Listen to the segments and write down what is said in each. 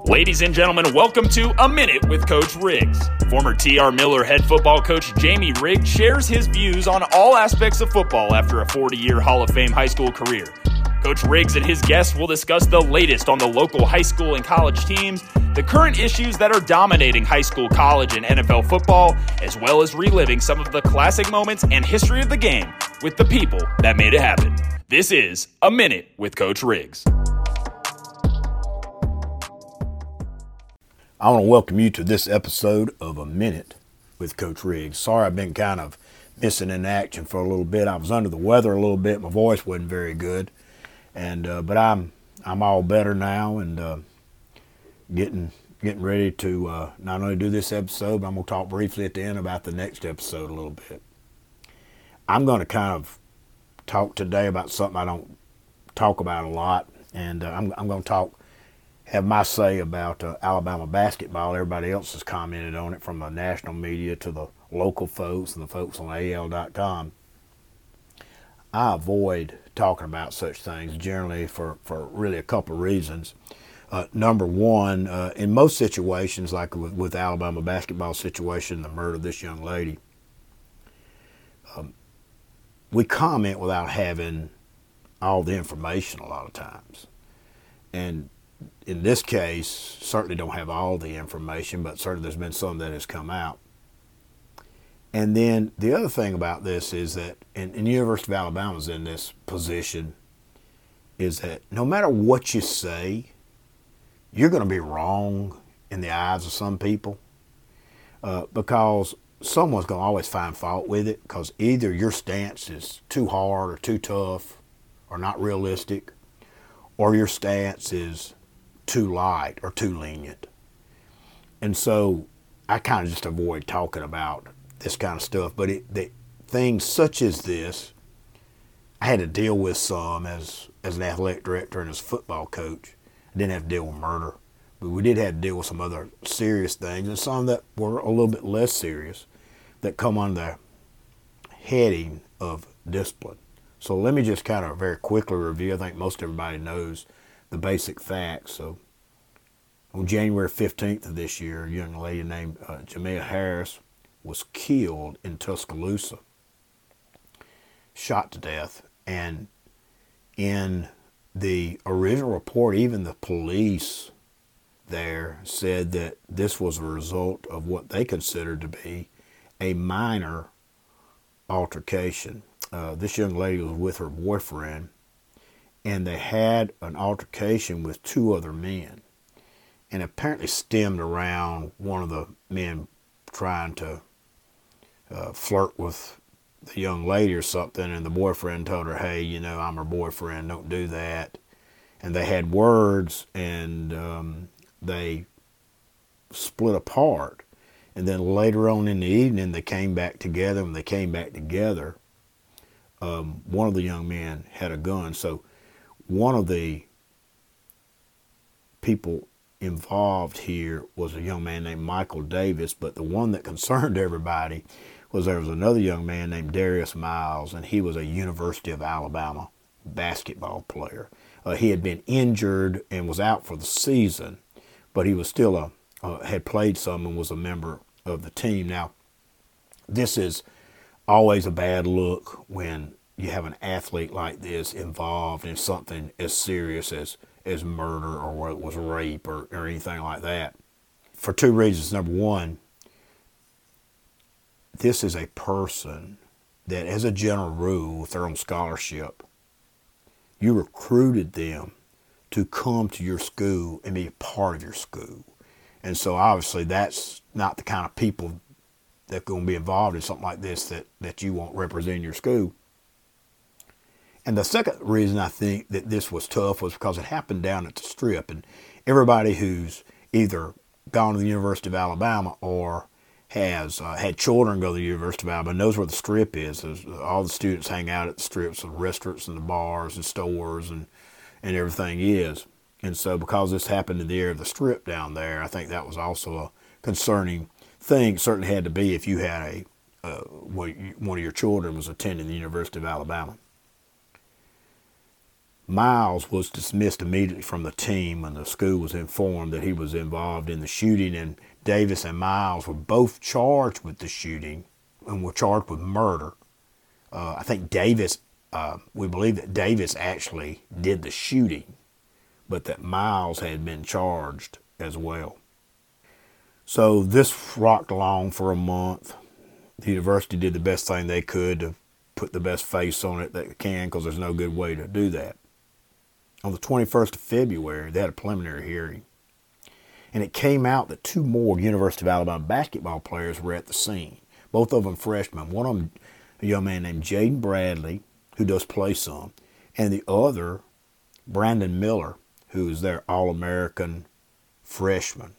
Ladies and gentlemen, welcome to A Minute with Coach Riggs. Former TR Miller head football coach Jamie Riggs shares his views on all aspects of football after a 40 year Hall of Fame high school career. Coach Riggs and his guests will discuss the latest on the local high school and college teams, the current issues that are dominating high school, college, and NFL football, as well as reliving some of the classic moments and history of the game with the people that made it happen. This is A Minute with Coach Riggs. I want to welcome you to this episode of A Minute with Coach Riggs. Sorry I've been kind of missing in action for a little bit. I was under the weather a little bit. My voice wasn't very good, and uh, but I'm I'm all better now and uh, getting getting ready to uh, not only do this episode, but I'm going to talk briefly at the end about the next episode a little bit. I'm going to kind of talk today about something I don't talk about a lot, and uh, I'm I'm going to talk have my say about uh, Alabama basketball. Everybody else has commented on it from the national media to the local folks and the folks on AL.com. I avoid talking about such things generally for, for really a couple of reasons. Uh, number one, uh, in most situations, like with, with Alabama basketball situation, the murder of this young lady, um, we comment without having all the information a lot of times. And in this case, certainly don't have all the information, but certainly there's been some that has come out. And then the other thing about this is that, and, and University of Alabama is in this position, is that no matter what you say, you're going to be wrong in the eyes of some people uh, because someone's going to always find fault with it because either your stance is too hard or too tough or not realistic, or your stance is too light or too lenient. And so I kind of just avoid talking about this kind of stuff. But it, the, things such as this, I had to deal with some as, as an athletic director and as a football coach. I didn't have to deal with murder, but we did have to deal with some other serious things and some that were a little bit less serious that come under the heading of discipline. So let me just kind of very quickly review. I think most everybody knows the basic facts. So on January 15th of this year, a young lady named uh, Harris was killed in Tuscaloosa, shot to death. And in the original report, even the police there said that this was a result of what they considered to be a minor altercation. Uh, this young lady was with her boyfriend and they had an altercation with two other men. And apparently stemmed around one of the men trying to uh, flirt with the young lady or something. And the boyfriend told her hey you know i'm her boyfriend. Don't do that. And they had words and um, they split apart. And then later on in the evening they came back together. When they came back together um, one of the young men had a gun. So one of the people involved here was a young man named Michael Davis, but the one that concerned everybody was there was another young man named Darius Miles, and he was a University of Alabama basketball player. Uh, he had been injured and was out for the season, but he was still a uh, had played some and was a member of the team. Now, this is always a bad look when you have an athlete like this involved in something as serious as, as murder or what was rape or, or anything like that. For two reasons. Number one, this is a person that, as a general rule, with their own scholarship, you recruited them to come to your school and be a part of your school. And so obviously that's not the kind of people that are going to be involved in something like this that, that you want representing your school. And the second reason I think that this was tough was because it happened down at the strip. And everybody who's either gone to the University of Alabama or has uh, had children go to the University of Alabama knows where the strip is. There's, all the students hang out at the strips, the restaurants and the bars and stores and, and everything is. And so because this happened in the area of the strip down there, I think that was also a concerning thing. Certainly had to be if you had a uh, one of your children was attending the University of Alabama Miles was dismissed immediately from the team when the school was informed that he was involved in the shooting, and Davis and Miles were both charged with the shooting and were charged with murder. Uh, I think Davis, uh, we believe that Davis actually did the shooting, but that Miles had been charged as well. So this rocked along for a month. The university did the best thing they could to put the best face on it that they can because there's no good way to do that. On the 21st of February, they had a preliminary hearing. And it came out that two more University of Alabama basketball players were at the scene, both of them freshmen. One of them, a young man named Jaden Bradley, who does play some, and the other, Brandon Miller, who is their All American freshman.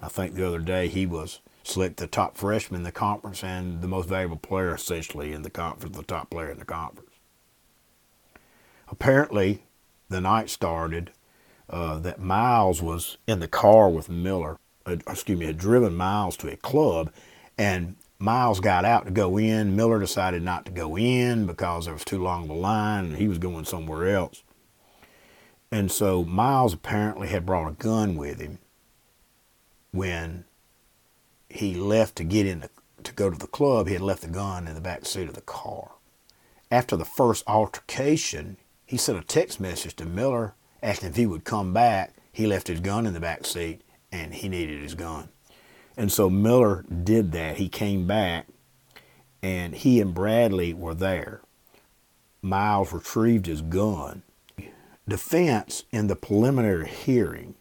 I think the other day he was selected the top freshman in the conference and the most valuable player essentially in the conference, the top player in the conference. Apparently, the night started uh, that Miles was in the car with Miller, uh, excuse me, had driven Miles to a club, and Miles got out to go in. Miller decided not to go in because there was too long of a line and he was going somewhere else. And so Miles apparently had brought a gun with him when he left to get in the, to go to the club. He had left the gun in the back seat of the car. After the first altercation, he sent a text message to Miller asking if he would come back. He left his gun in the back seat and he needed his gun. And so Miller did that. He came back and he and Bradley were there. Miles retrieved his gun. Defense in the preliminary hearing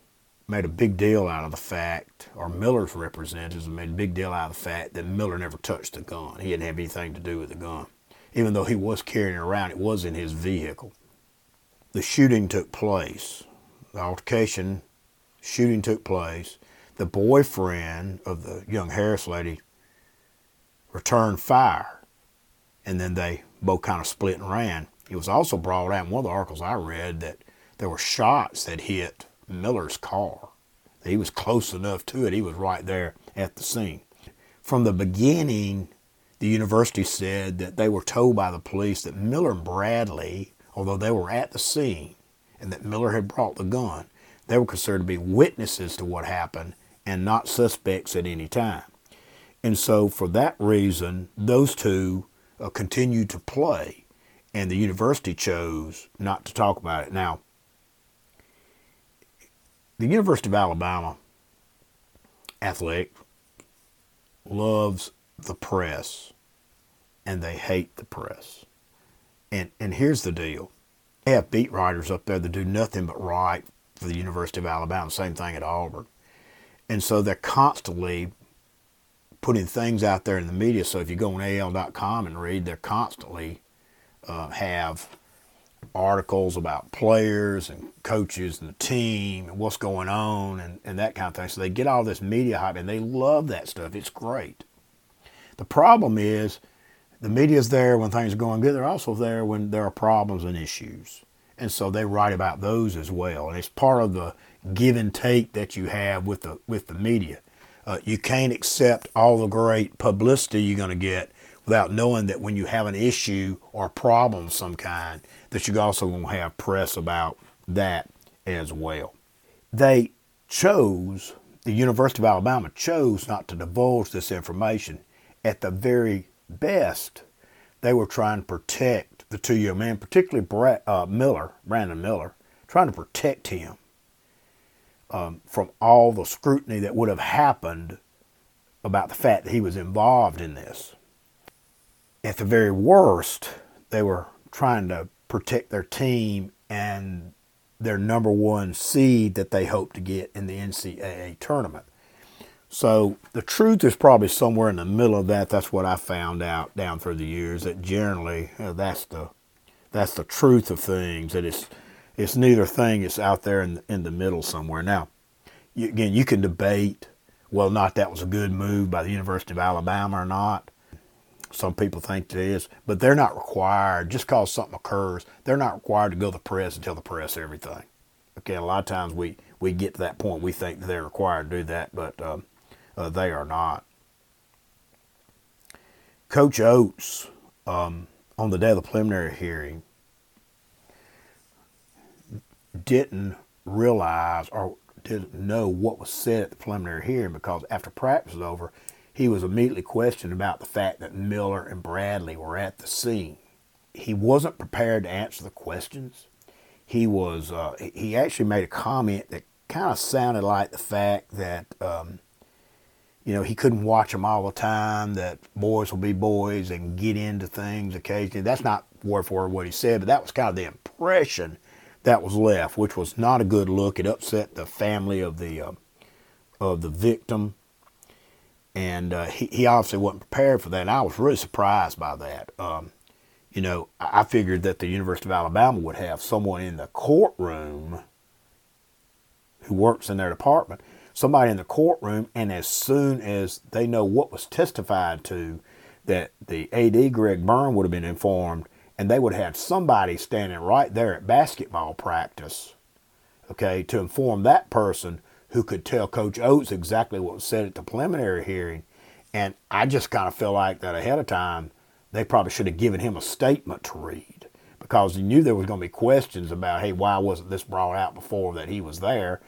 made a big deal out of the fact, or Miller's representatives made a big deal out of the fact that Miller never touched the gun. He didn't have anything to do with the gun. Even though he was carrying it around, it was in his vehicle the shooting took place. The altercation, shooting took place. The boyfriend of the young Harris lady returned fire, and then they both kind of split and ran. It was also brought out in one of the articles I read that there were shots that hit Miller's car. He was close enough to it, he was right there at the scene. From the beginning, the university said that they were told by the police that Miller and Bradley although they were at the scene and that Miller had brought the gun, they were considered to be witnesses to what happened and not suspects at any time. And so, for that reason, those two uh, continued to play, and the university chose not to talk about it. Now, the University of Alabama athletic loves the press, and they hate the press. And and here's the deal. They have beat writers up there that do nothing but write for the University of Alabama, same thing at Auburn. And so they're constantly putting things out there in the media. So if you go on AL.com and read, they're constantly uh, have articles about players and coaches and the team and what's going on and, and that kind of thing. So they get all this media hype and they love that stuff. It's great. The problem is the media's there when things are going good. They're also there when there are problems and issues. And so they write about those as well. And it's part of the give and take that you have with the with the media. Uh, you can't accept all the great publicity you're going to get without knowing that when you have an issue or problem of some kind, that you're also going to have press about that as well. They chose, the University of Alabama chose not to divulge this information at the very best, they were trying to protect the two young men, particularly Brad, uh, Miller, Brandon Miller, trying to protect him um, from all the scrutiny that would have happened about the fact that he was involved in this. At the very worst, they were trying to protect their team and their number one seed that they hoped to get in the NCAA tournament. So the truth is probably somewhere in the middle of that. That's what I found out down through the years. That generally uh, that's the that's the truth of things. That it's it's neither thing. It's out there in in the middle somewhere. Now, you, again, you can debate or not that was a good move by the University of Alabama or not. Some people think it is, but they're not required. Just because something occurs, they're not required to go to the press and tell the press everything. Okay, a lot of times we we get to that point we think they're required to do that, but um, uh, they are not. Coach Oats, um, on the day of the preliminary hearing, didn't realize or didn't know what was said at the preliminary hearing because after practice was over, he was immediately questioned about the fact that Miller and Bradley were at the scene. He wasn't prepared to answer the questions. He was. Uh, he actually made a comment that kind of sounded like the fact that um, you know he couldn't watch them all the time. That boys will be boys and get into things occasionally. That's not word for word what he said, but that was kind of the impression that was left, which was not a good look. It upset the family of the uh, of the victim, and uh, he he obviously wasn't prepared for that. And I was really surprised by that. Um, you know, I figured that the University of Alabama would have someone in the courtroom who works in their department, somebody in the courtroom, and as soon as they know what was testified to, that the AD Greg Byrne would have been informed and they would have somebody standing right there at basketball practice, okay, to inform that person who could tell Coach Oats exactly what was said at the preliminary hearing. And I just kind of feel like that ahead of time, they probably should have given him a statement to read because he knew there was going to be questions about, hey, why wasn't this brought out before that he was there?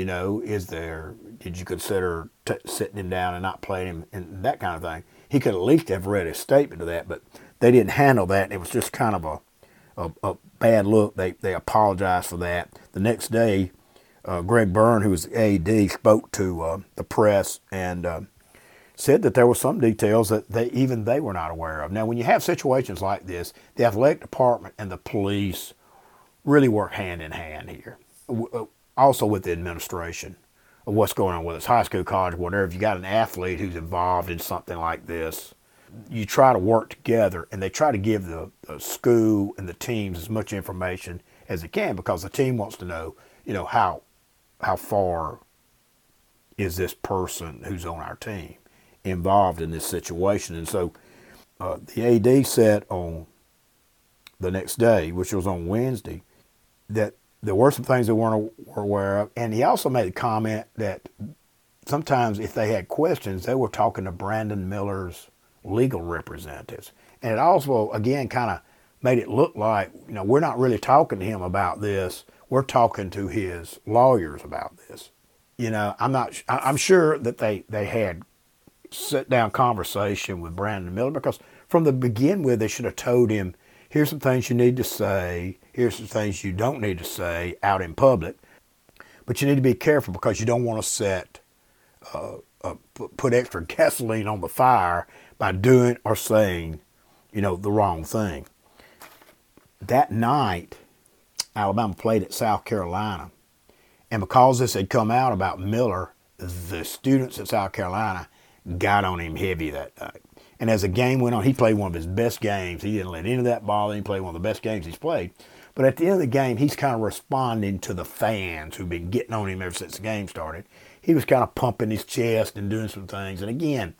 You know, is there, did you consider t- sitting him down and not playing him and that kind of thing? He could at least have read a statement to that, but they didn't handle that. It was just kind of a, a, a bad look. They, they apologized for that. The next day, uh, Greg Byrne, who was the AD, spoke to uh, the press and uh, said that there were some details that they, even they were not aware of. Now, when you have situations like this, the athletic department and the police really work hand in hand here. Also with the administration of what's going on, whether it's high school, college, whatever. If you got an athlete who's involved in something like this, you try to work together and they try to give the, the school and the teams as much information as they can because the team wants to know, you know, how how far is this person who's on our team involved in this situation. And so uh, the AD said on the next day, which was on Wednesday, that there were some things they weren't aware of. And he also made a comment that sometimes if they had questions, they were talking to Brandon Miller's legal representatives. And it also, again, kind of made it look like, you know, we're not really talking to him about this. We're talking to his lawyers about this. You know, I'm not, I'm sure that they, they had sit down conversation with Brandon Miller because from the begin with, they should have told him, here's some things you need to say. Here's some things you don't need to say out in public. But you need to be careful because you don't want to set, uh, uh, put extra gasoline on the fire by doing or saying, you know, the wrong thing. That night, Alabama played at South Carolina. And because this had come out about Miller, the students at South Carolina got on him heavy that night. And as the game went on, he played one of his best games. He didn't let any of that bother him. He played one of the best games he's played. But at the end of the game, he's kind of responding to the fans who've been getting on him ever since the game started. He was kind of pumping his chest and doing some things. And again,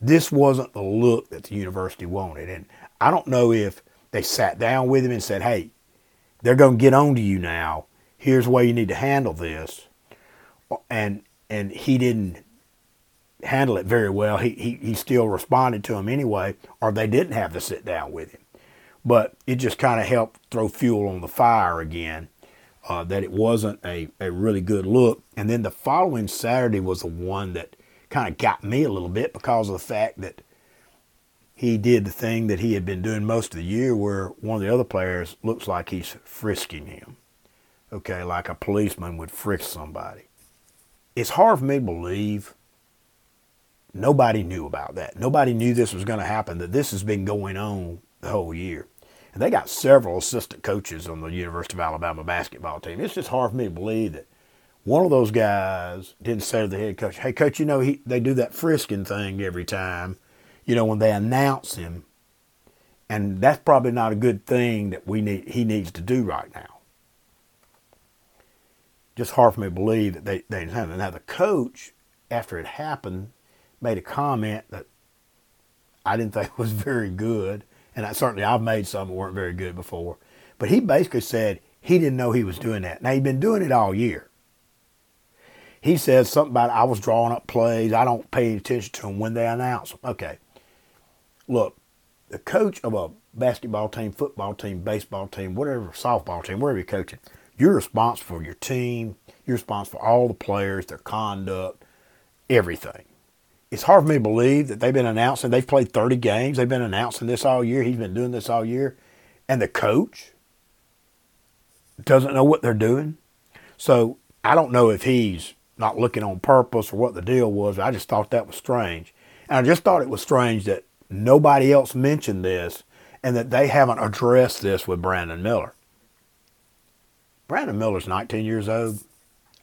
this wasn't the look that the university wanted. And I don't know if they sat down with him and said, hey, they're going to get on to you now. Here's the way you need to handle this. And and he didn't handle it very well. He, he, he still responded to him anyway, or they didn't have to sit down with him. But it just kind of helped throw fuel on the fire again, uh, that it wasn't a, a really good look. And then the following Saturday was the one that kind of got me a little bit because of the fact that he did the thing that he had been doing most of the year where one of the other players looks like he's frisking him. Okay, like a policeman would frisk somebody. It's hard for me to believe nobody knew about that. Nobody knew this was going to happen, that this has been going on the whole year. And they got several assistant coaches on the University of Alabama basketball team. It's just hard for me to believe that one of those guys didn't say to the head coach, "Hey, coach, you know he they do that frisking thing every time, you know when they announce him, and that's probably not a good thing that we need he needs to do right now." Just hard for me to believe that they they didn't have it. Now the coach, after it happened, made a comment that I didn't think was very good, and I, certainly I've made some that weren't very good before. But he basically said he didn't know he was doing that. Now he'd been doing it all year he says something about I was drawing up plays. I don't pay attention to them when they announce them. Okay. Look, the coach of a basketball team, football team, baseball team, whatever, softball team, wherever you're coaching, You're responsible for your team. You're responsible for all the players, their conduct, everything. It's hard for me to believe that they've been announcing, they've played 30 games. They've been announcing this all year. He's been doing this all year. And the coach doesn't know what they're doing. So I don't know if he's not looking on purpose or what the deal was. I just thought that was strange. And I just thought it was strange that nobody else mentioned this and that they haven't addressed this with Brandon Miller. Brandon Miller's 19 years old.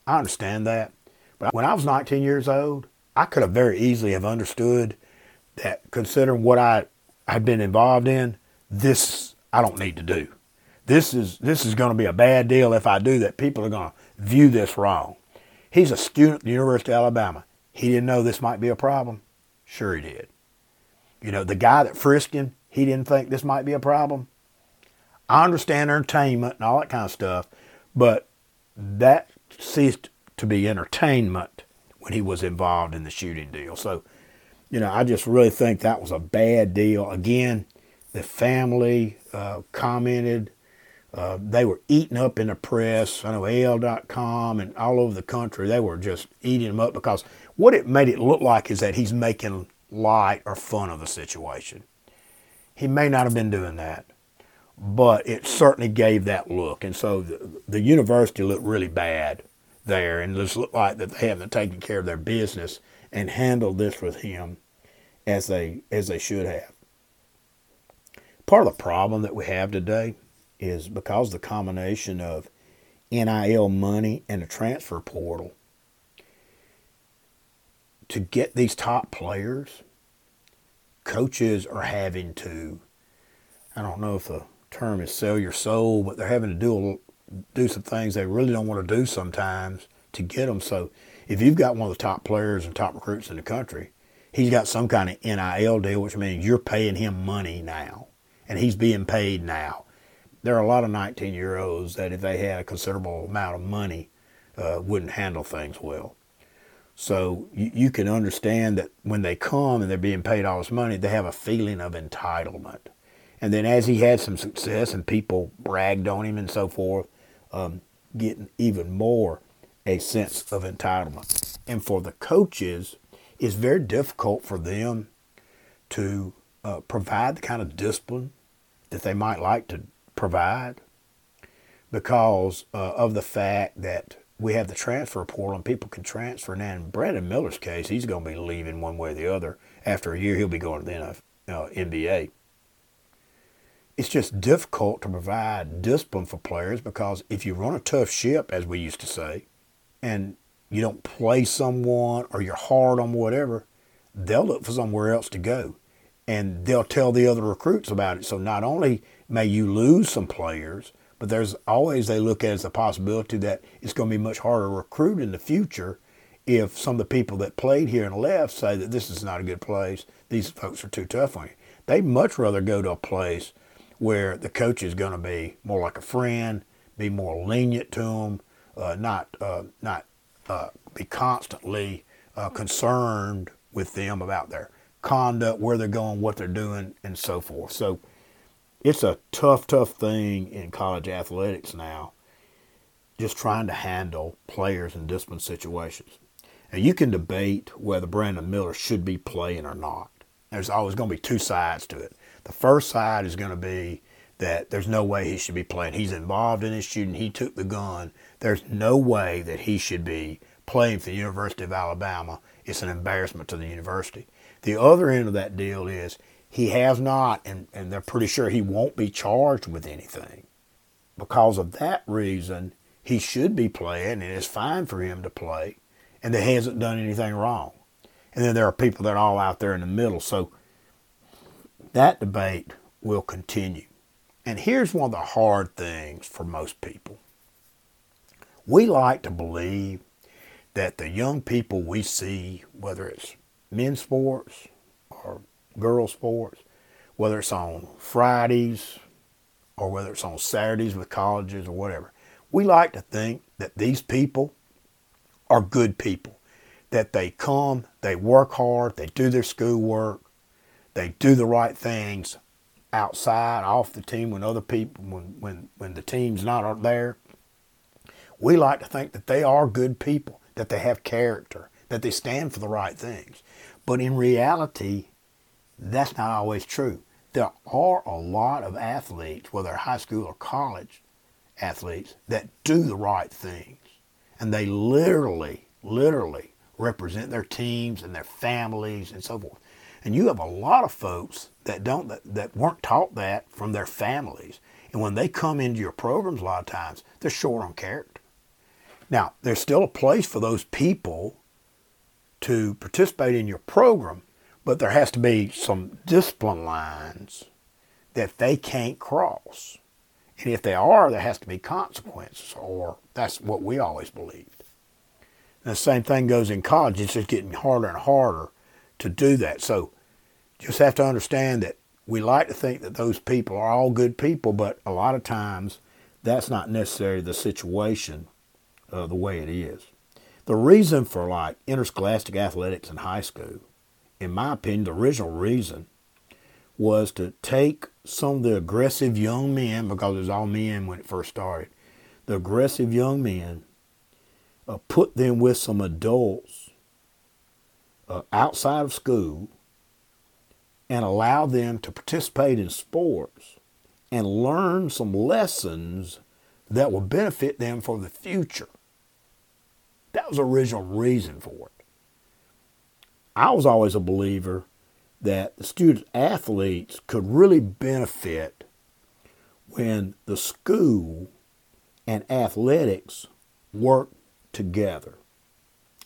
I understand that. But when I was 19 years old, I could have very easily have understood that considering what I had been involved in, this I don't need to do. This is this is going to be a bad deal if I do that. People are going to view this wrong. He's a student at the University of Alabama. He didn't know this might be a problem. Sure he did. You know, the guy that frisked him, he didn't think this might be a problem. I understand entertainment and all that kind of stuff, but that ceased to be entertainment when he was involved in the shooting deal. So, you know, I just really think that was a bad deal. Again, the family uh, commented. Uh, they were eaten up in the press. I know AL.com and all over the country, they were just eating them up because what it made it look like is that he's making light or fun of the situation. He may not have been doing that, but it certainly gave that look. And so the, the university looked really bad there and just looked like that they haven't taken care of their business and handled this with him as they as they should have. Part of the problem that we have today is because the combination of NIL money and the transfer portal to get these top players, coaches are having to I don't know if the term is sell your soul, but they're having to do do some things they really don't want to do sometimes to get them. So if you've got one of the top players and top recruits in the country, he's got some kind of NIL deal, which means you're paying him money now, and he's being paid now. There are a lot of 19 year olds that, if they had a considerable amount of money, uh, wouldn't handle things well. So you, you can understand that when they come and they're being paid all this money, they have a feeling of entitlement. And then as he had some success and people bragged on him and so forth, um, getting even more a sense of entitlement. And for the coaches, it's very difficult for them to uh, provide the kind of discipline that they might like to provide because uh, of the fact that we have the transfer portal and people can transfer now. In Brandon Miller's case, he's going to be leaving one way or the other. After a year, he'll be going to the NF, uh, NBA it's just difficult to provide discipline for players because if you run a tough ship, as we used to say, and you don't play someone or you're hard on whatever, they'll look for somewhere else to go. And they'll tell the other recruits about it. So not only may you lose some players, but there's always they look at as a possibility that it's going to be much harder to recruit in the future if some of the people that played here and left say that this is not a good place, these folks are too tough on you. They'd much rather go to a place where the coach is going to be more like a friend, be more lenient to them, uh, not uh, not uh, be constantly uh, concerned with them about their conduct, where they're going, what they're doing, and so forth. So it's a tough, tough thing in college athletics now, just trying to handle players in discipline situations. And you can debate whether Brandon Miller should be playing or not. There's always going to be two sides to it. The first side is going to be that there's no way he should be playing. He's involved in this shooting. He took the gun. There's no way that he should be playing for the University of Alabama. It's an embarrassment to the university. The other end of that deal is he has not, and, and they're pretty sure he won't be charged with anything. Because of that reason, he should be playing, and it's fine for him to play, and that he hasn't done anything wrong. And then there are people that are all out there in the middle. So that debate will continue. And here's one of the hard things for most people. We like to believe that the young people we see, whether it's men's sports or girls' sports, whether it's on Fridays or whether it's on Saturdays with colleges or whatever, we like to think that these people are good people, that they come, they work hard, they do their schoolwork, they do the right things outside, off the team when other people, when when when the team's not there. We like to think that they are good people, that they have character, that they stand for the right things. But in reality, that's not always true. There are a lot of athletes, whether high school or college athletes, that do the right things. And they literally, literally represent their teams and their families and so forth. And you have a lot of folks that don't that, that weren't taught that from their families. And when they come into your programs a lot of times, they're short on character. Now, there's still a place for those people to participate in your program, but there has to be some discipline lines that they can't cross. And if they are, there has to be consequences, or that's what we always believed. And the same thing goes in college. It's just getting harder and harder to do that. So just have to understand that we like to think that those people are all good people, but a lot of times that's not necessarily the situation uh, the way it is. The reason for like interscholastic athletics in high school, in my opinion, the original reason was to take some of the aggressive young men, because it was all men when it first started, the aggressive young men, uh, put them with some adults uh, outside of school and allow them to participate in sports and learn some lessons that will benefit them for the future. That was the original reason for it. I was always a believer that the student athletes could really benefit when the school and athletics work together.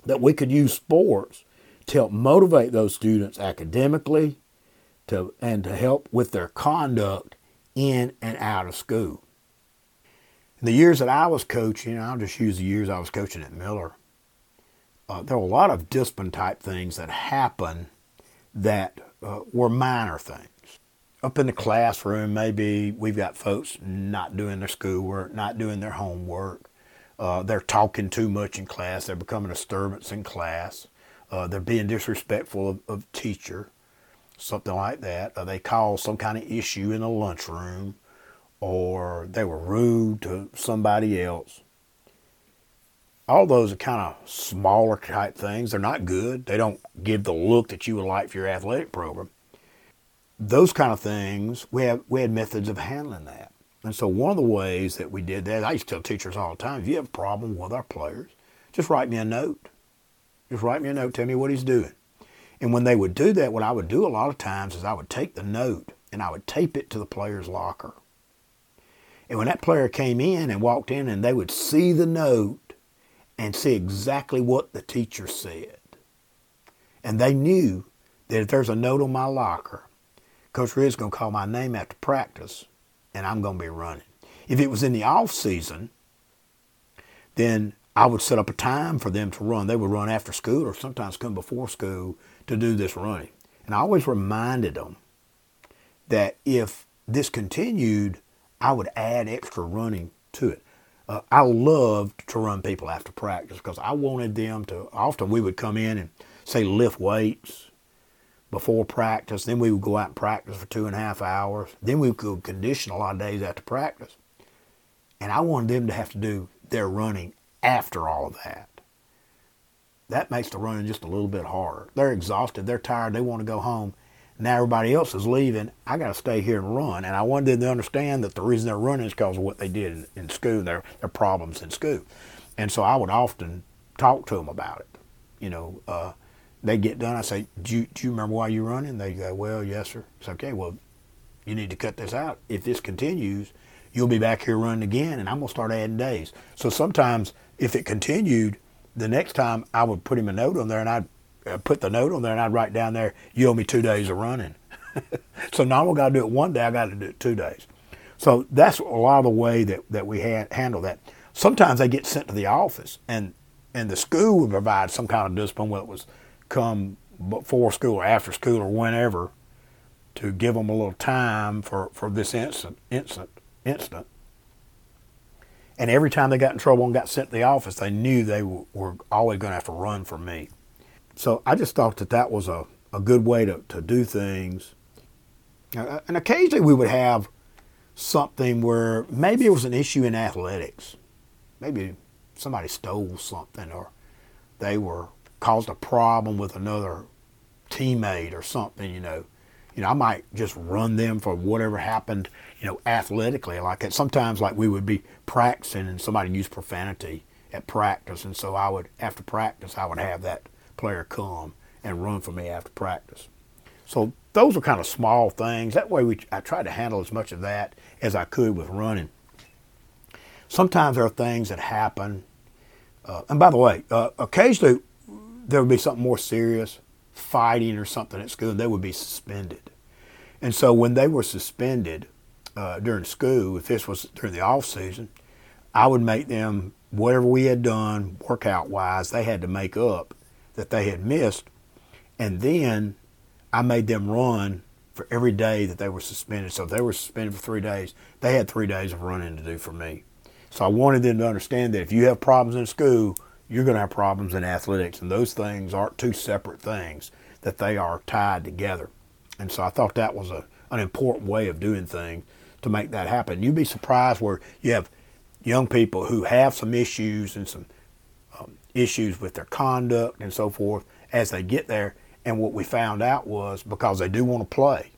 That we could use sports to help motivate those students academically, to, and to help with their conduct in and out of school. In the years that I was coaching, I'll just use the years I was coaching at Miller, uh, there were a lot of discipline type things that happened that uh, were minor things. Up in the classroom, maybe we've got folks not doing their schoolwork, not doing their homework. Uh, they're talking too much in class. They're becoming a disturbance in class. Uh, they're being disrespectful of, of teacher something like that. Or they caused some kind of issue in the lunchroom, or they were rude to somebody else. All those are kind of smaller type things. They're not good. They don't give the look that you would like for your athletic program. Those kind of things, we have we had methods of handling that. And so one of the ways that we did that, I used to tell teachers all the time, if you have a problem with our players, just write me a note. Just write me a note, tell me what he's doing. And when they would do that, what I would do a lot of times is I would take the note and I would tape it to the player's locker. And when that player came in and walked in and they would see the note and see exactly what the teacher said. And they knew that if there's a note on my locker, Coach Red's going to call my name after practice and I'm going to be running. If it was in the off season, then I would set up a time for them to run. They would run after school or sometimes come before school to do this running. And I always reminded them that if this continued, I would add extra running to it. Uh, I loved to run people after practice because I wanted them to. Often we would come in and say lift weights before practice. Then we would go out and practice for two and a half hours. Then we could condition a lot of days after practice. And I wanted them to have to do their running after all of that that makes the running just a little bit harder. They're exhausted, they're tired, they want to go home. Now everybody else is leaving. I got to stay here and run. And I wanted them to understand that the reason they're running is because of what they did in, in school, their, their problems in school. And so I would often talk to them about it. You know, uh, they get done. I say, do you, do you remember why you're running? They go, well, yes, sir. It's okay. Well, you need to cut this out. If this continues, you'll be back here running again, and I'm going to start adding days. So sometimes if it continued, the next time I would put him a note on there and I'd uh, put the note on there and I'd write down there, you owe me two days of running. so now I got to do it one day, I've got to do it two days. So that's a lot of the way that, that we ha- handle that. Sometimes they get sent to the office and, and the school would provide some kind of discipline, whether it was come before school or after school or whenever, to give them a little time for, for this instant, instant, incident. And every time they got in trouble and got sent to the office, they knew they were always going to have to run from me. So I just thought that that was a, a good way to, to do things. Uh, and occasionally we would have something where maybe it was an issue in athletics. Maybe somebody stole something or they were caused a problem with another teammate or something, you know, you know, I might just run them for whatever happened, you know, athletically. Like it, sometimes, like we would be practicing and somebody used profanity at practice, and so I would, after practice, I would have that player come and run for me after practice. So those are kind of small things. That way, we I tried to handle as much of that as I could with running. Sometimes there are things that happen, uh, and by the way, uh, occasionally there would be something more serious fighting or something at school, they would be suspended. And so when they were suspended uh, during school, if this was during the off season, I would make them whatever we had done workout wise, they had to make up that they had missed, and then I made them run for every day that they were suspended. So if they were suspended for three days, they had three days of running to do for me. So I wanted them to understand that if you have problems in school, you're going to have problems in athletics, and those things aren't two separate things, that they are tied together. And so I thought that was a, an important way of doing things to make that happen. You'd be surprised where you have young people who have some issues and some um, issues with their conduct and so forth as they get there. And what we found out was because they do want to play,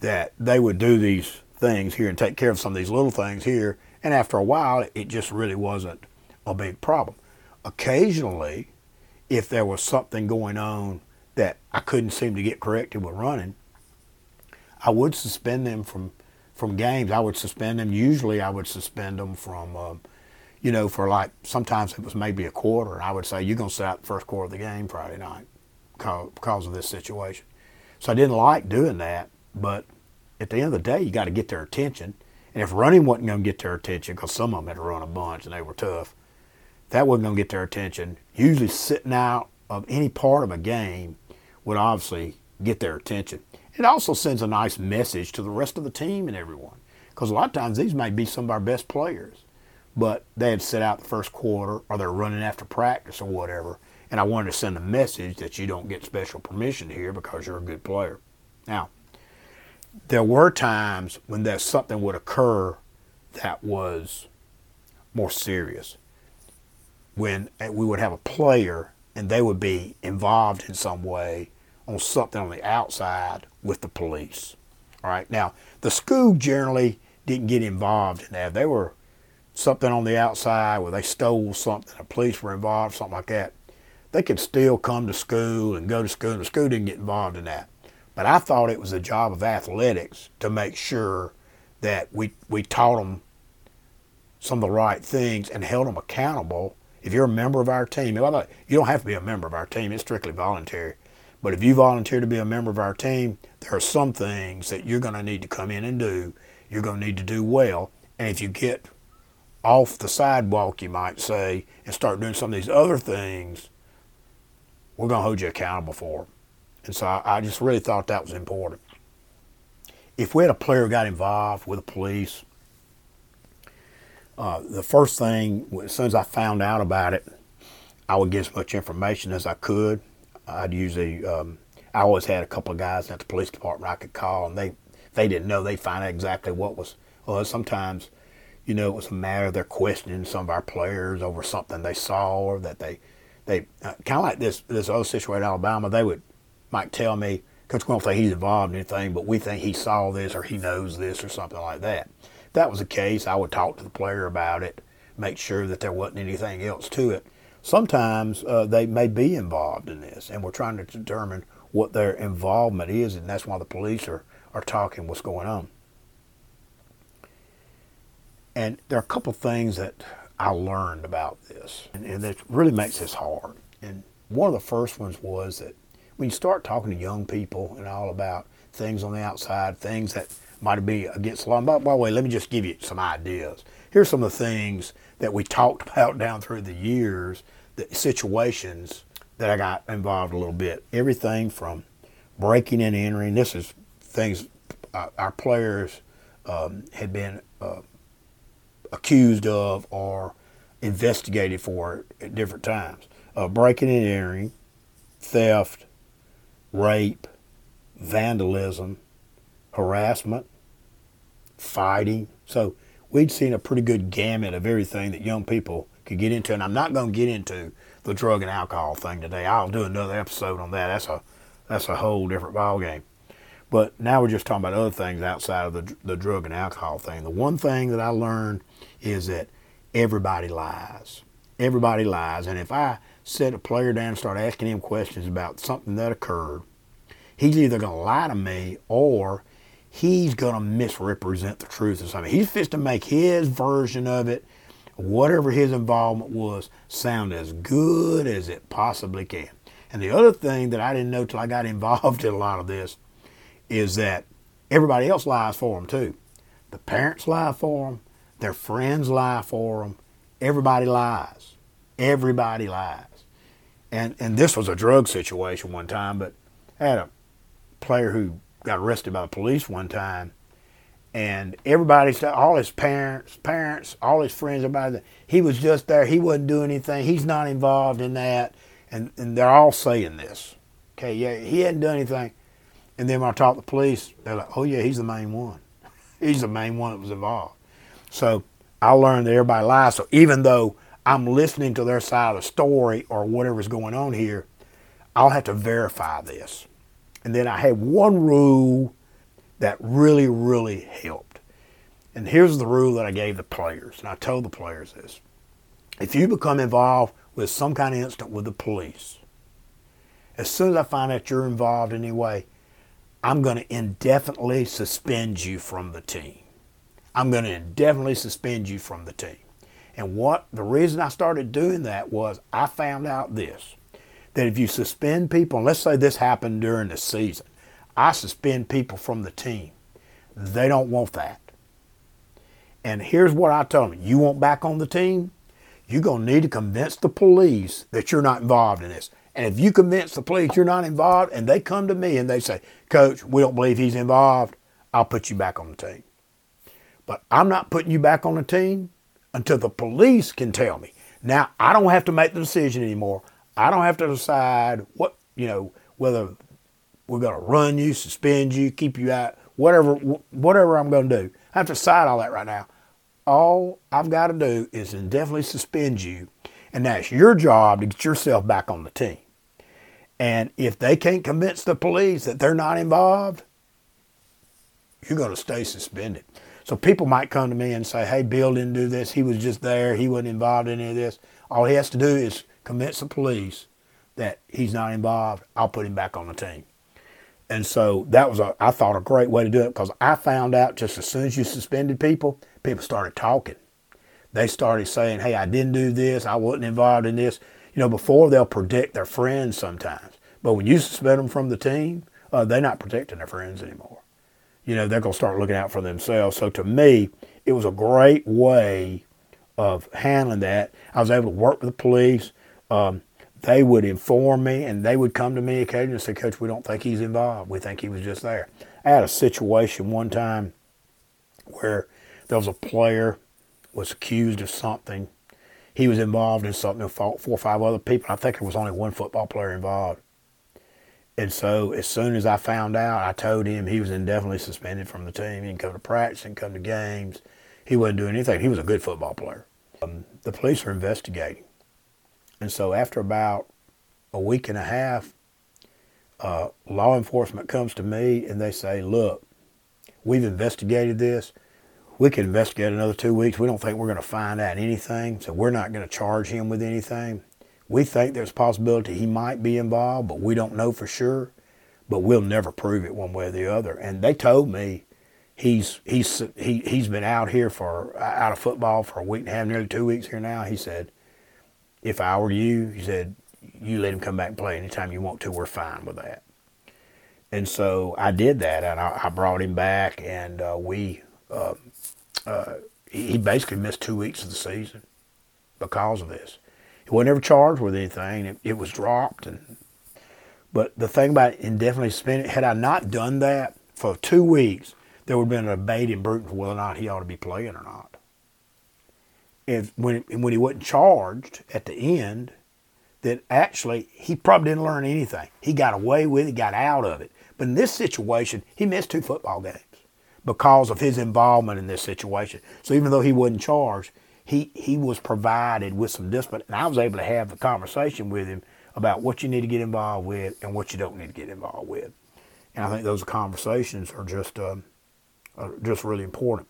that they would do these things here and take care of some of these little things here. And after a while, it just really wasn't a big problem. Occasionally, if there was something going on that I couldn't seem to get corrected with running, I would suspend them from from games. I would suspend them. Usually, I would suspend them from, uh, you know, for like sometimes it was maybe a quarter. I would say you're going to sit out the first quarter of the game Friday night because of this situation. So I didn't like doing that, but at the end of the day, you got to get their attention. And if running wasn't going to get their attention, because some of them had to run a bunch and they were tough, that wasn't going to get their attention. Usually, sitting out of any part of a game would obviously get their attention. It also sends a nice message to the rest of the team and everyone. Because a lot of times these may be some of our best players, but they had set out the first quarter or they're running after practice or whatever. And I wanted to send a message that you don't get special permission here because you're a good player. Now, there were times when that something would occur that was more serious when uh, we would have a player and they would be involved in some way on something on the outside with the police. All right. Now, the school generally didn't get involved in that. They were something on the outside where they stole something, the police were involved, something like that. They could still come to school and go to school. And the school didn't get involved in that. But I thought it was a job of athletics to make sure that we, we taught them some of the right things and held them accountable if you're a member of our team, you don't have to be a member of our team, it's strictly voluntary. But if you volunteer to be a member of our team, there are some things that you're going to need to come in and do. You're going to need to do well. And if you get off the sidewalk, you might say, and start doing some of these other things, we're going to hold you accountable for. And so I, I just really thought that was important. If we had a player got involved with the police, uh, the first thing, as soon as I found out about it, I would get as much information as I could. I'd usually, um, I always had a couple of guys at the police department I could call, and they, they didn't know. They find out exactly what was. Well, sometimes, you know, it was a matter of their questioning some of our players over something they saw or that they, they uh, kind of like this this other situation in Alabama. They would might tell me, Coach, we don't think he's involved in anything, but we think he saw this or he knows this or something like that If that was the case, I would talk to the player about it, make sure that there wasn't anything else to it. Sometimes uh, they may be involved in this, and we're trying to determine what their involvement is, and that's why the police are, are talking what's going on. And there are a couple things that I learned about this, and, and it really makes this hard. And one of the first ones was that when you start talking to young people and all about things on the outside, things that might be against the law. By, by the way, let me just give you some ideas. Here's some of the things that we talked about down through the years, the situations that I got involved a little bit. Everything from breaking and entering. This is things uh, our players um, had been uh, accused of or investigated for at different times. Uh, breaking and entering, theft, rape, vandalism, harassment, fighting. So we'd seen a pretty good gamut of everything that young people could get into. And I'm not going to get into the drug and alcohol thing today. I'll do another episode on that. That's a that's a whole different ball game. But now we're just talking about other things outside of the the drug and alcohol thing. The one thing that I learned is that everybody lies. Everybody lies, and if I set a player down and start asking him questions about something that occurred, he's either going to lie to me or he's going to misrepresent the truth or something. He's just to make his version of it, whatever his involvement was, sound as good as it possibly can. And the other thing that I didn't know till I got involved in a lot of this is that everybody else lies for them too. The parents lie for them, their friends lie for them, everybody lies. Everybody lies. And, and this was a drug situation one time, but I had a player who got arrested by the police one time, and everybody all his parents, parents, all his friends, everybody, he was just there. He wasn't doing anything. He's not involved in that. And, and they're all saying this. Okay, yeah, he hadn't done anything. And then when I talk to the police, they're like, oh, yeah, he's the main one. he's the main one that was involved. So I learned that everybody lies. So even though I'm listening to their side of the story or whatever's going on here, I'll have to verify this. And then I had one rule that really, really helped. And here's the rule that I gave the players, and I told the players this. If you become involved with some kind of incident with the police, as soon as I find out you're involved in any way, I'm going to indefinitely suspend you from the team. I'm going to indefinitely suspend you from the team. And what the reason I started doing that was I found out this that if you suspend people, and let's say this happened during the season, I suspend people from the team. They don't want that. And here's what I told them you want back on the team? You're going to need to convince the police that you're not involved in this. And if you convince the police you're not involved and they come to me and they say, Coach, we don't believe he's involved, I'll put you back on the team. But I'm not putting you back on the team until the police can tell me. Now, I don't have to make the decision anymore. I don't have to decide what, you know, whether we're going to run you, suspend you, keep you out, whatever, whatever I'm going to do. I have to decide all that right now. All I've got to do is indefinitely suspend you, and that's your job to get yourself back on the team. And if they can't convince the police that they're not involved, you're going to stay suspended. So people might come to me and say, hey, Bill didn't do this. He was just there. He wasn't involved in any of this. All he has to do is convince the police that he's not involved. I'll put him back on the team. And so that was, a, I thought, a great way to do it because I found out just as soon as you suspended people, people started talking. They started saying, hey, I didn't do this. I wasn't involved in this. You know, before they'll protect their friends sometimes. But when you suspend them from the team, uh, they're not protecting their friends anymore you know, they're going to start looking out for themselves. So to me, it was a great way of handling that. I was able to work with the police. Um, they would inform me and they would come to me occasionally and say, Coach, we don't think he's involved. We think he was just there. I had a situation one time where there was a player was accused of something. He was involved in something, four or five other people. I think there was only one football player involved. And so as soon as I found out, I told him he was indefinitely suspended from the team. He didn't come to practice, and come to games. He wasn't doing anything. He was a good football player. Um, the police are investigating. And so after about a week and a half, uh, law enforcement comes to me and they say, look, we've investigated this. We can investigate another two weeks. We don't think we're going to find out anything, so we're not going to charge him with anything. We think there's a possibility he might be involved, but we don't know for sure. But we'll never prove it one way or the other. And they told me he's he's he he's been out here for out of football for a week and a half, nearly two weeks here now. He said, if I were you, he said, you let him come back and play anytime you want to. We're fine with that. And so I did that, and I, I brought him back, and uh, we uh, uh, he basically missed two weeks of the season because of this. He wasn't ever charged with anything. It, it was dropped. And But the thing about indefinitely suspended, had I not done that for two weeks, there would have been a debate in Brewton for whether or not he ought to be playing or not. If when when he wasn't charged at the end, that actually he probably didn't learn anything. He got away with it, got out of it. But in this situation, he missed two football games because of his involvement in this situation. So even though he wasn't charged, he he was provided with some discipline, and I was able to have a conversation with him about what you need to get involved with and what you don't need to get involved with. And I think those conversations are just um, are just really important.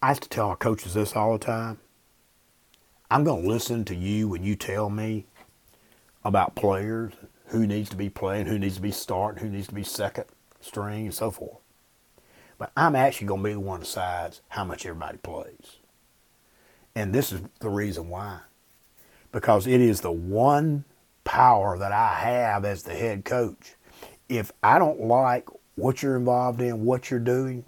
I used to tell our coaches this all the time. I'm going to listen to you when you tell me about players, who needs to be playing, who needs to be starting, who needs to be second string, and so forth. But I'm actually going to be the one decides how much everybody plays. And this is the reason why. Because it is the one power that I have as the head coach. If I don't like what you're involved in, what you're doing,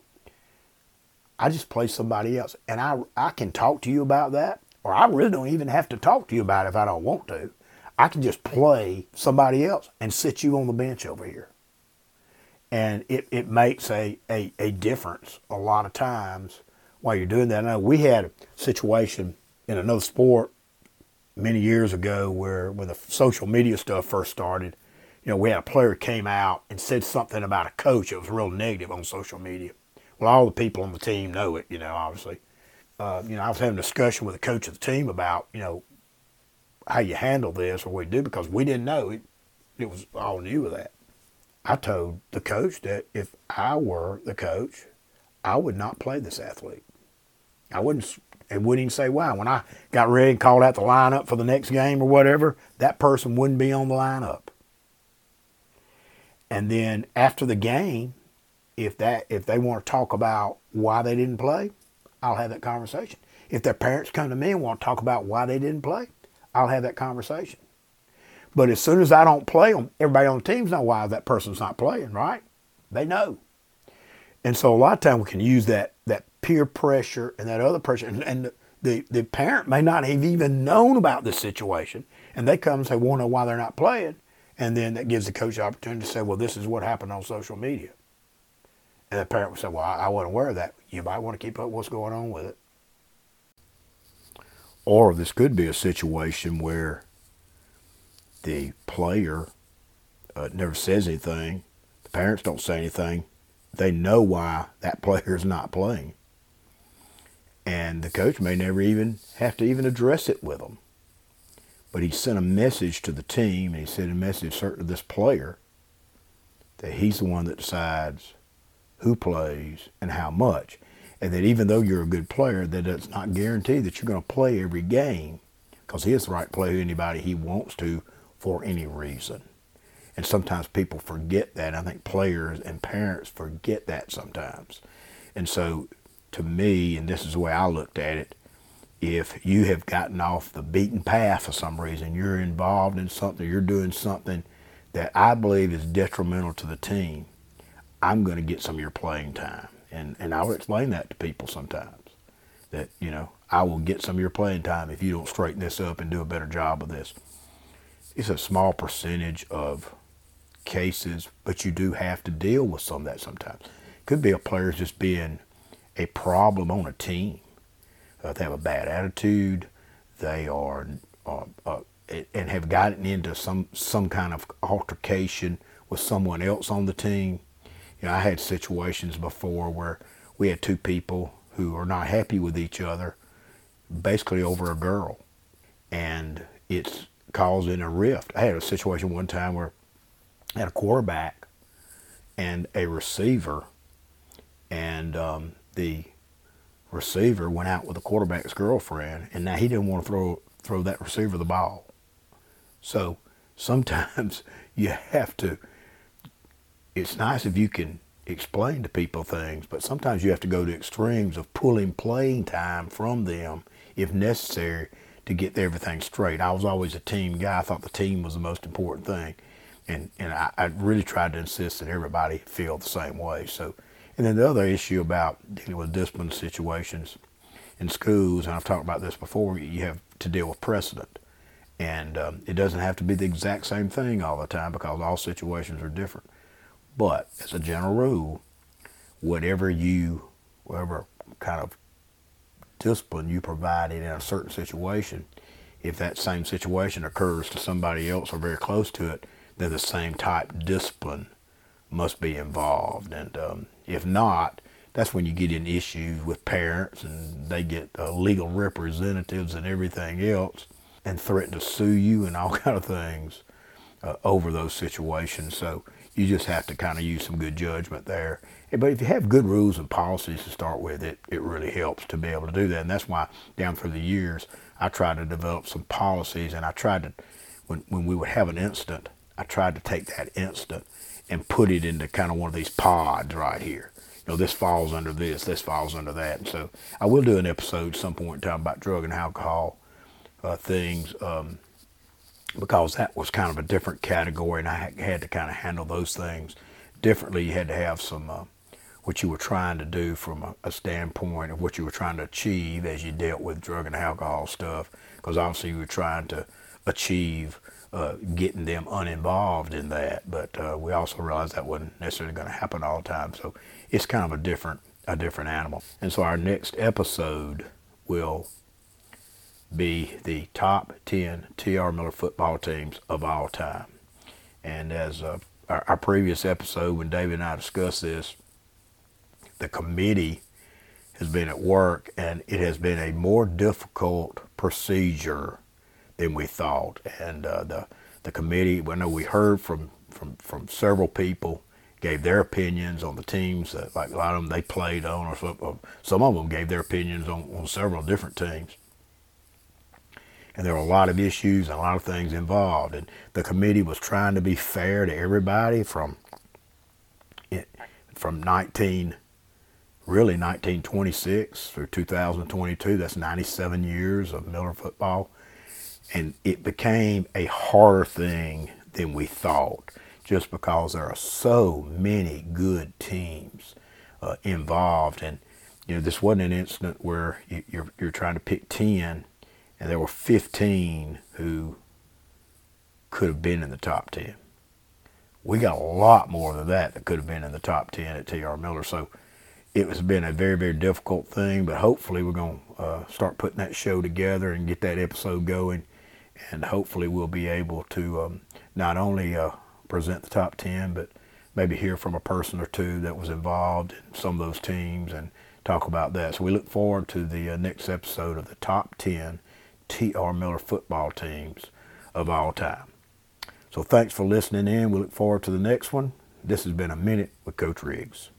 I just play somebody else. And I, I can talk to you about that, or I really don't even have to talk to you about it if I don't want to. I can just play somebody else and sit you on the bench over here. And it, it makes a, a, a difference a lot of times while you're doing that. Now, we had a situation in another sport many years ago where when the social media stuff first started, you know, we had a player came out and said something about a coach that was real negative on social media. Well, all the people on the team know it, you know, obviously. Uh, you know, I was having a discussion with the coach of the team about, you know, how you handle this or what you do because we didn't know it. It was all new of that. I told the coach that if I were the coach, I would not play this athlete. I wouldn't and wouldn't even say why. When I got ready and called out the lineup for the next game or whatever, that person wouldn't be on the lineup. And then after the game, if that if they want to talk about why they didn't play, I'll have that conversation. If their parents come to me and want to talk about why they didn't play, I'll have that conversation. But as soon as I don't play them, everybody on the teams know why that person's not playing, right? They know. And so a lot of times we can use that that peer pressure and that other pressure, and, and the, the parent may not have even known about this situation, and they come and say, "Want to know why they're not playing?" And then that gives the coach the opportunity to say, "Well, this is what happened on social media." And the parent would say, "Well, I, I wasn't aware of that. You might want to keep up what's going on with it." Or this could be a situation where the player uh, never says anything, the parents don't say anything, they know why that player is not playing. And the coach may never even have to even address it with them. But he sent a message to the team, and he sent a message to this player that he's the one that decides who plays and how much. And that even though you're a good player, that does not guarantee that you're going to play every game because he has the right to play anybody he wants to for any reason. And sometimes people forget that. I think players and parents forget that sometimes. And so, to me, and this is the way I looked at it, if you have gotten off the beaten path for some reason, you're involved in something, you're doing something that I believe is detrimental to the team, I'm going to get some of your playing time. And, and I'll explain that to people sometimes. That, you know, I will get some of your playing time if you don't straighten this up and do a better job of this. It's a small percentage of cases, but you do have to deal with some of that sometimes. Could be a player just being a problem on a team. Uh, they have a bad attitude. They are uh, uh, and have gotten into some some kind of altercation with someone else on the team. You know, I had situations before where we had two people who are not happy with each other, basically over a girl, and it's causing a rift. I had a situation one time where I had a quarterback and a receiver, and um, the receiver went out with the quarterback's girlfriend, and now he didn't want to throw throw that receiver the ball. So sometimes you have to. It's nice if you can explain to people things, but sometimes you have to go to extremes of pulling playing time from them if necessary to get everything straight. I was always a team guy. I thought the team was the most important thing and and I, I, really tried to insist that everybody feel the same way. So, and then the other issue about dealing with discipline situations in schools, and I've talked about this before, you have to deal with precedent, and um, it doesn't have to be the exact same thing all the time because all situations are different. But as a general rule, whatever you, whatever kind of discipline you provided in a certain situation, if that same situation occurs to somebody else or very close to it, then the same type discipline must be involved. And um, if not, that's when you get in issues with parents and they get uh, legal representatives and everything else and threaten to sue you and all kind of things uh, over those situations. So you just have to kind of use some good judgment there. But if you have good rules and policies to start with, it, it really helps to be able to do that. And that's why down through the years, I tried to develop some policies and I tried to, when, when we would have an incident, I tried to take that incident and put it into kind of one of these pods right here. You know, this falls under this, this falls under that. And so I will do an episode some point in time about drug and alcohol uh, things um, because that was kind of a different category and I had to kind of handle those things differently. You had to have some, uh, what you were trying to do from a, a, standpoint of what you were trying to achieve as you dealt with drug and alcohol stuff because obviously you were trying to achieve uh, getting them uninvolved in that. But uh, we also realized that wasn't necessarily going to happen all the time. So it's kind of a different a different animal. And so our next episode will be the top 10 T.R. Miller football teams of all time. And as uh, our, our previous episode, when David and I discussed this, the committee has been at work and it has been a more difficult procedure than we thought. And uh, the the committee, I know we heard from, from, from several people, gave their opinions on the teams that like a lot of them they played on, or some, some of them gave their opinions on, on several different teams. And there were a lot of issues and a lot of things involved. And the committee was trying to be fair to everybody from from 19 really 1926 through 2022 that's 97 years of miller football. And it became a harder thing than we thought just because there are so many good teams uh, involved. And you know this wasn't an incident where you, you're, you're trying to pick 10 and there were 15 who could have been in the top 10 we got a lot more than that that could have been in the top 10 at TR Miller. So it has been a very very difficult thing but hopefully we're going to uh, start putting that show together and get that episode going. And hopefully we'll be able to um, not only uh, present the top 10, but maybe hear from a person or two that was involved in some of those teams and talk about that. So we look forward to the uh, next episode of the top 10 T.R. Miller football teams of all time. So thanks for listening in. We look forward to the next one. This has been a minute with Coach Riggs.